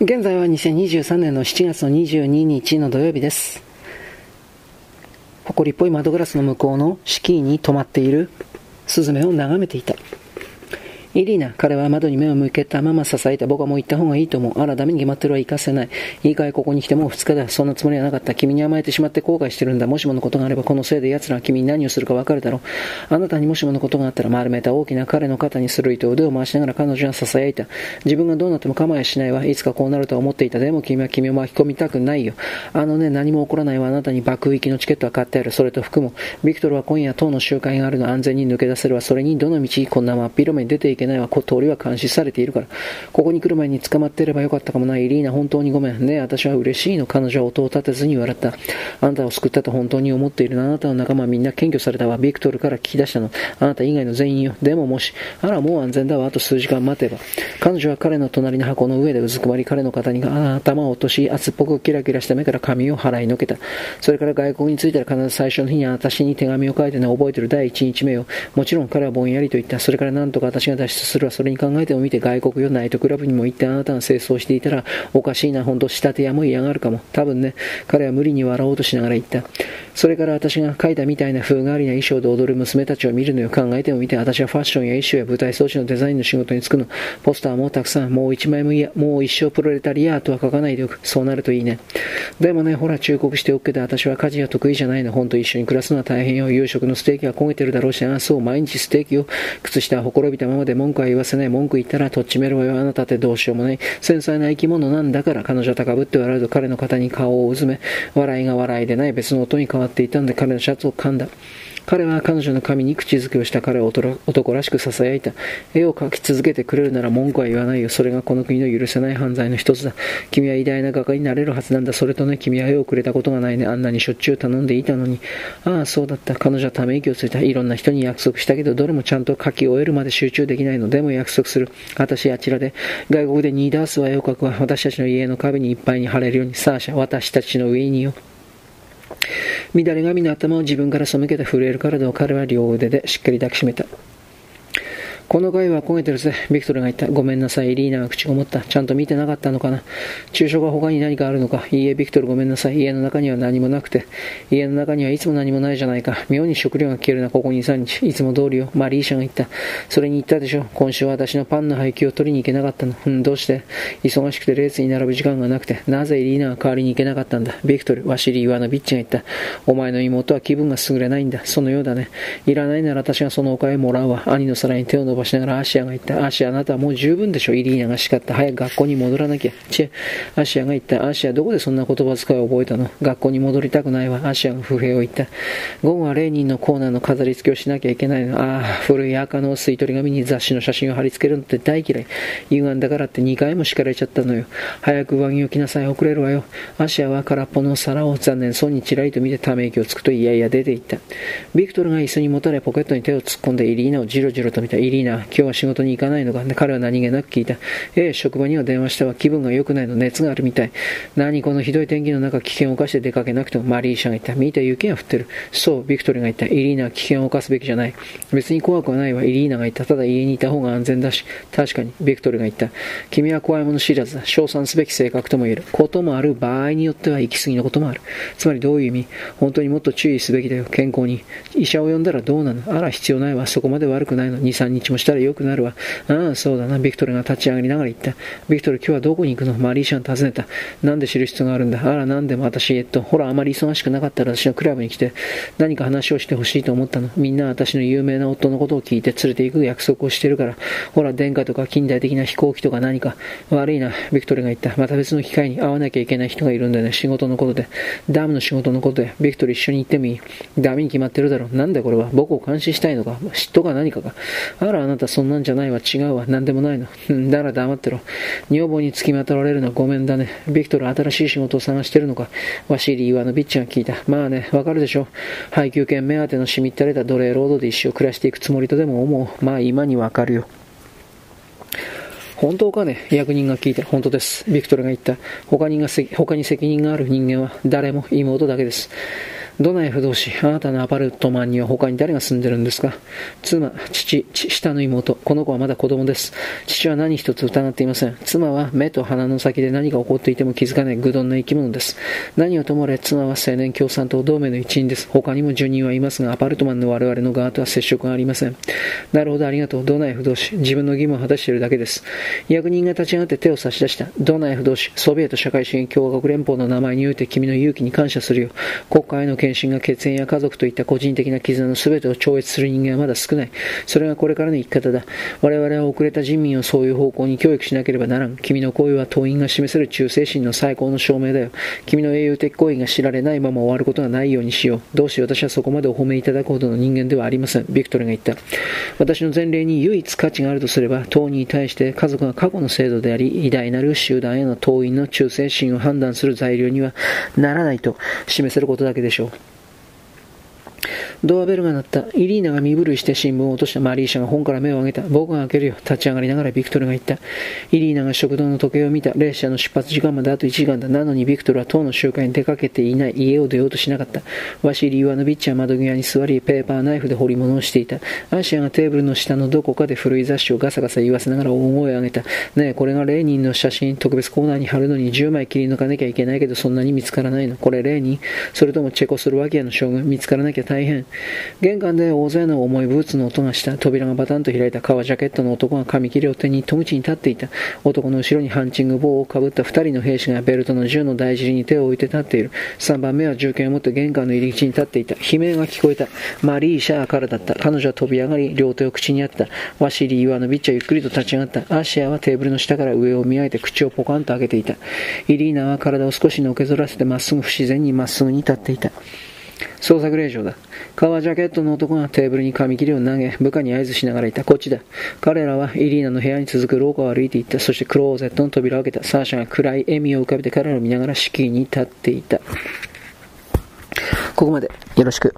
現在は2023年の7月の22日の土曜日です。埃っぽい窓ガラスの向こうの敷居に止まっているスズメを眺めていた。イリーナ、彼は窓に目を向けたまま支えた。僕はもう行った方がいいと思う。あら、ダメに決まってるは行かせない。いいかい、ここに来てもう2日だ。そんなつもりはなかった。君に甘えてしまって後悔してるんだ。もしものことがあれば、このせいで奴らは君に何をするか分かるだろう。あなたにもしものことがあったら、丸めた大きな彼の肩にするいと腕を回しながら彼女は囁いた。自分がどうなっても構えしないわ。いつかこうなるとは思っていた。でも君は君を巻き込みたくないよ。あのね、何も起こらないわ。あなたに爆撃のチケットは買ってある。それと服も。ビクトルは今夜、党の集会があるの。安全に抜け出せるわ。それに、どの道、こんな真っ広めに出ていくけないわ。通りは監視されているから。ここに来る前に捕まってればよかったかもない。イリーナ、本当にごめん。ね私は嬉しいの。彼女は音を立てずに笑った。あなたを救ったと本当に思っているの。あなたの仲間はみんな検挙されたわ。ビクトルから聞き出したの。あなた以外の全員よ。でももし、あら、もう安全だわ。あと数時間待てば。彼女は彼の隣の箱の上でうずくまり、彼の肩に頭を落とし、熱っぽくキラキラした目から髪を払いのけた。それから外国に着いたら必ず最初の日に私に手紙を書いての覚えてる第一日目よ。もちろん彼はぼんやりと言った。それから何とか私が脱出するわ。それに考えても見て外国よナイトクラブにも行ってあなたが清掃していたらおかしいな、ほんと仕立て屋も嫌がるかも。多分ね、彼は無理に笑おうとしながら言った。それから私が描いたみたいな風変わりな衣装で踊る娘たちを見るのよ。考えてもみて、私はファッションや衣装や舞台装置のデザインの仕事に就くの。ポスターもたくさん、もう一枚もいや、もう一生プロレタリアとは書かないでおく。そうなるといいね。でもね、ほら忠告しておくけど、私は家事が得意じゃないの。ほんと一緒に暮らすのは大変よ。夕食のステーキは焦げてるだろうし、ああ、そう、毎日ステーキを。靴下はほころびたままで文句は言わせない。文句言ったらとっちめるわよ。あなたってどうしようもない。繊細な生き物なんだから、彼女は高ぶって笑うと彼の肩に顔をうずめ、笑いが笑いでない別の音に変わっていたんで彼のシャツを噛んだ。彼は彼女の髪に口づけをした彼を男らしく囁いた。絵を描き続けてくれるなら文句は言わないよ。それがこの国の許せない犯罪の一つだ。君は偉大な画家になれるはずなんだ。それとね、君は絵をくれたことがないね。あんなにしょっちゅう頼んでいたのに。ああ、そうだった。彼女はため息をついた。いろんな人に約束したけど、どれもちゃんと描き終えるまで集中できないの。でも約束する。私あちらで、外国でニーダースは絵を描くわ。私たちの家の壁にいっぱいに貼れるように。サーシャ、私たちの上によ。乱れ髪の頭を自分から背けた震える体を彼は両腕でしっかり抱きしめた。この回は焦げてるぜ。ビクトルが言った。ごめんなさい。リーナが口を持った。ちゃんと見てなかったのかな。昼食が他に何かあるのか。いいえ、ビクトルごめんなさい。家の中には何もなくて。家の中にはいつも何もないじゃないか。妙に食料が消えるな、ここ2、3日。いつも通りよ。マリーシャが言った。それに言ったでしょ。今週は私のパンの配給を取りに行けなかったの。うん、どうして？忙しくてレースに並ぶ時間がなくて。なぜリーナが代わりに行けなかったんだ？ビクトル、ワシリー・イワノビッチが言った。お前の妹は気分が優れないんだ。そのようだね。いらないなら私がそのお金もらうわ。兄の皿に手を伸ばしながらアシアが言った。アシア、あなたはもう十分でしょ。イリーナが叱った。早く学校に戻らなきゃ。チェ、アシアが言った。アシア、どこでそんな言葉遣いを覚えたの学校に戻りたくないわ。アシアが不平を言った。午後はレーニンのコーナーの飾り付けをしなきゃいけないの。ああ、古い赤の吸い取り紙に雑誌の写真を貼り付けるのって大嫌い。歪んだからって2回も叱られちゃったのよ。早く上着を着なさい。遅れるわよ。アシアは空っぽの皿を残念そうにちらりと見てため息をつくといやいや出て行った。ビクトルが椅子にもたれポケットに手を突っ込んでイリーナをじろじろと見た。イリーナ、今日は仕事に行かないのか彼は何気なく聞いた。ええ、職場には電話したわ。気分が良くないの。熱があるみたい。何このひどい天気の中、危険を冒して出かけなくても、マリーシャが言った。見て、雪が降ってる。そう、ビクトリーが言った。イリーナは危険を冒すべきじゃない。別に怖くはないわ。イリーナが言った。ただ家にいた方が安全だし。確かに、ビクトリーが言った。君は怖いもの知らずだ。称賛すべき性格とも言える。こともある場合によっては行き過ぎのこともある。つまりどういう意味？本当にもっと注意すべきだよ。健康に。医者を呼んだらどうなの？あら、必要ないわ。そこまで悪くないの。2、3日もしたら良くなるわ。ああ、そうだな。ビクトルが立ち上がりながら言った。ビクトル、今日はどこに行くの？マリーシャン尋ねた。なんで知る必要があるんだ？あら、なんでも私、えっと、ほら、あまり忙しくなかったら私のクラブに来て、何か話をしてほしいと思ったの？みんな私の有名な夫のことを聞いて連れて行く約束をしてるから、ほら、殿下とか近代的な飛行機とか何か、悪いな、ビクトルが言った。また別の機会に会わなきゃいけない人がいるんだよね。仕事のことで。ダムの仕事のことで。ビクトル一緒に行ってもいい。ダメに決まってるだろう。なんだこれは？僕を監視したいのか？嫉妬か何かか？あら、なたそんなんじゃないわ。違うわ。なんでもないの。だから黙ってろ。女房につきまとわれるのはごめんだね。ビクトル新しい仕事を探してるのか。ワシリー・イワノビッチが聞いた。まあね、わかるでしょ。配給券目当てのしみったれた奴隷労働で一生暮らしていくつもりとでも思う。まあ今にわかるよ。本当かね？役人が聞いて、本当です。ビクトルが言った。他にが他に責任がある人間は誰も妹だけです。ドナエフ同士、あなたのアパルトマンには他に誰が住んでるんですか？妻、父、下の妹、この子はまだ子供です。父は何一つ疑っていません。妻は目と鼻の先で何が起こっていても気づかない愚鈍な生き物です。何をともれ、妻は青年共産党同盟の一員です。他にも住人はいますが、アパルトマンの我々の側とは接触がありません。なるほど、ありがとう。ドナエフ同士、自分の義務を果たしているだけです。役人が立ち上がって手を差し出した。ドナエフ同士、ソビエト社会主義共和国連邦の名前において君の勇気に感謝するよ。国家への献身が血縁や家族といった個人的な絆の全てを超越する人間はまだ少ない。それがこれからの生き方だ。我々は遅れた人民をそういう方向に教育しなければならん。君の行為は党員が示せる忠誠心の最高の証明だよ。君の英雄的行為が知られないまま終わることがないようにしよう。どうし私はそこまでお褒めいただくほどの人間ではありません。ビクトルが言った。私の前例に唯一価値があるとすれば、党に対して家族が過去の制度であり、偉大なる集団への党員の忠誠心を判断する材料にはならないと示せることだけでしょう。ドアベルが鳴った。イリーナが身震いして新聞を落としたマリーシャが本から目を上げた。僕が開けるよ。立ち上がりながらビクトルが言った。イリーナが食堂の時計を見た。列車の出発時間まであと1時間だ。なのにビクトルは党の集会に出かけていない。家を出ようとしなかった。ワシリー・イワノビッチは窓際に座り、ペーパーナイフで彫り物をしていた。アシアがテーブルの下のどこかで古い雑誌をガサガサ言わせながら大声を上げた。ねえ、これがレーニンの写真、特別コーナーに貼るのに10枚切り抜かなきゃいけないけど、そんなに見つからないの。これレーニン？それともチェコスロバキアの将軍？見つからなきゃ大変。玄関で大勢の重いブーツの音がした。扉がバタンと開いた革ジャケットの男が紙切れを手に戸口に立っていた。男の後ろにハンチング帽をかぶった二人の兵士がベルトの銃の大尻に手を置いて立っている。三番目は銃剣を持って玄関の入り口に立っていた。悲鳴が聞こえた。マリーシャーからだった。彼女は飛び上がり、両手を口にあった。ワシリー・イワノビッチはゆっくりと立ち上がった。アシアはテーブルの下から上を見上げて口をポカンと開けていた。イリーナは体を少しのけぞらせてまっすぐ不自然にまっすぐに立っていた。捜索令状だ。革ジャケットの男がテーブルに紙切れを投げ、部下に合図しながらいた。こっちだ。彼らはイリーナの部屋に続く廊下を歩いていった。そしてクローゼットの扉を開けた。サーシャが暗い笑みを浮かべて彼らを見ながら敷居に立っていた。ここまでよろしく。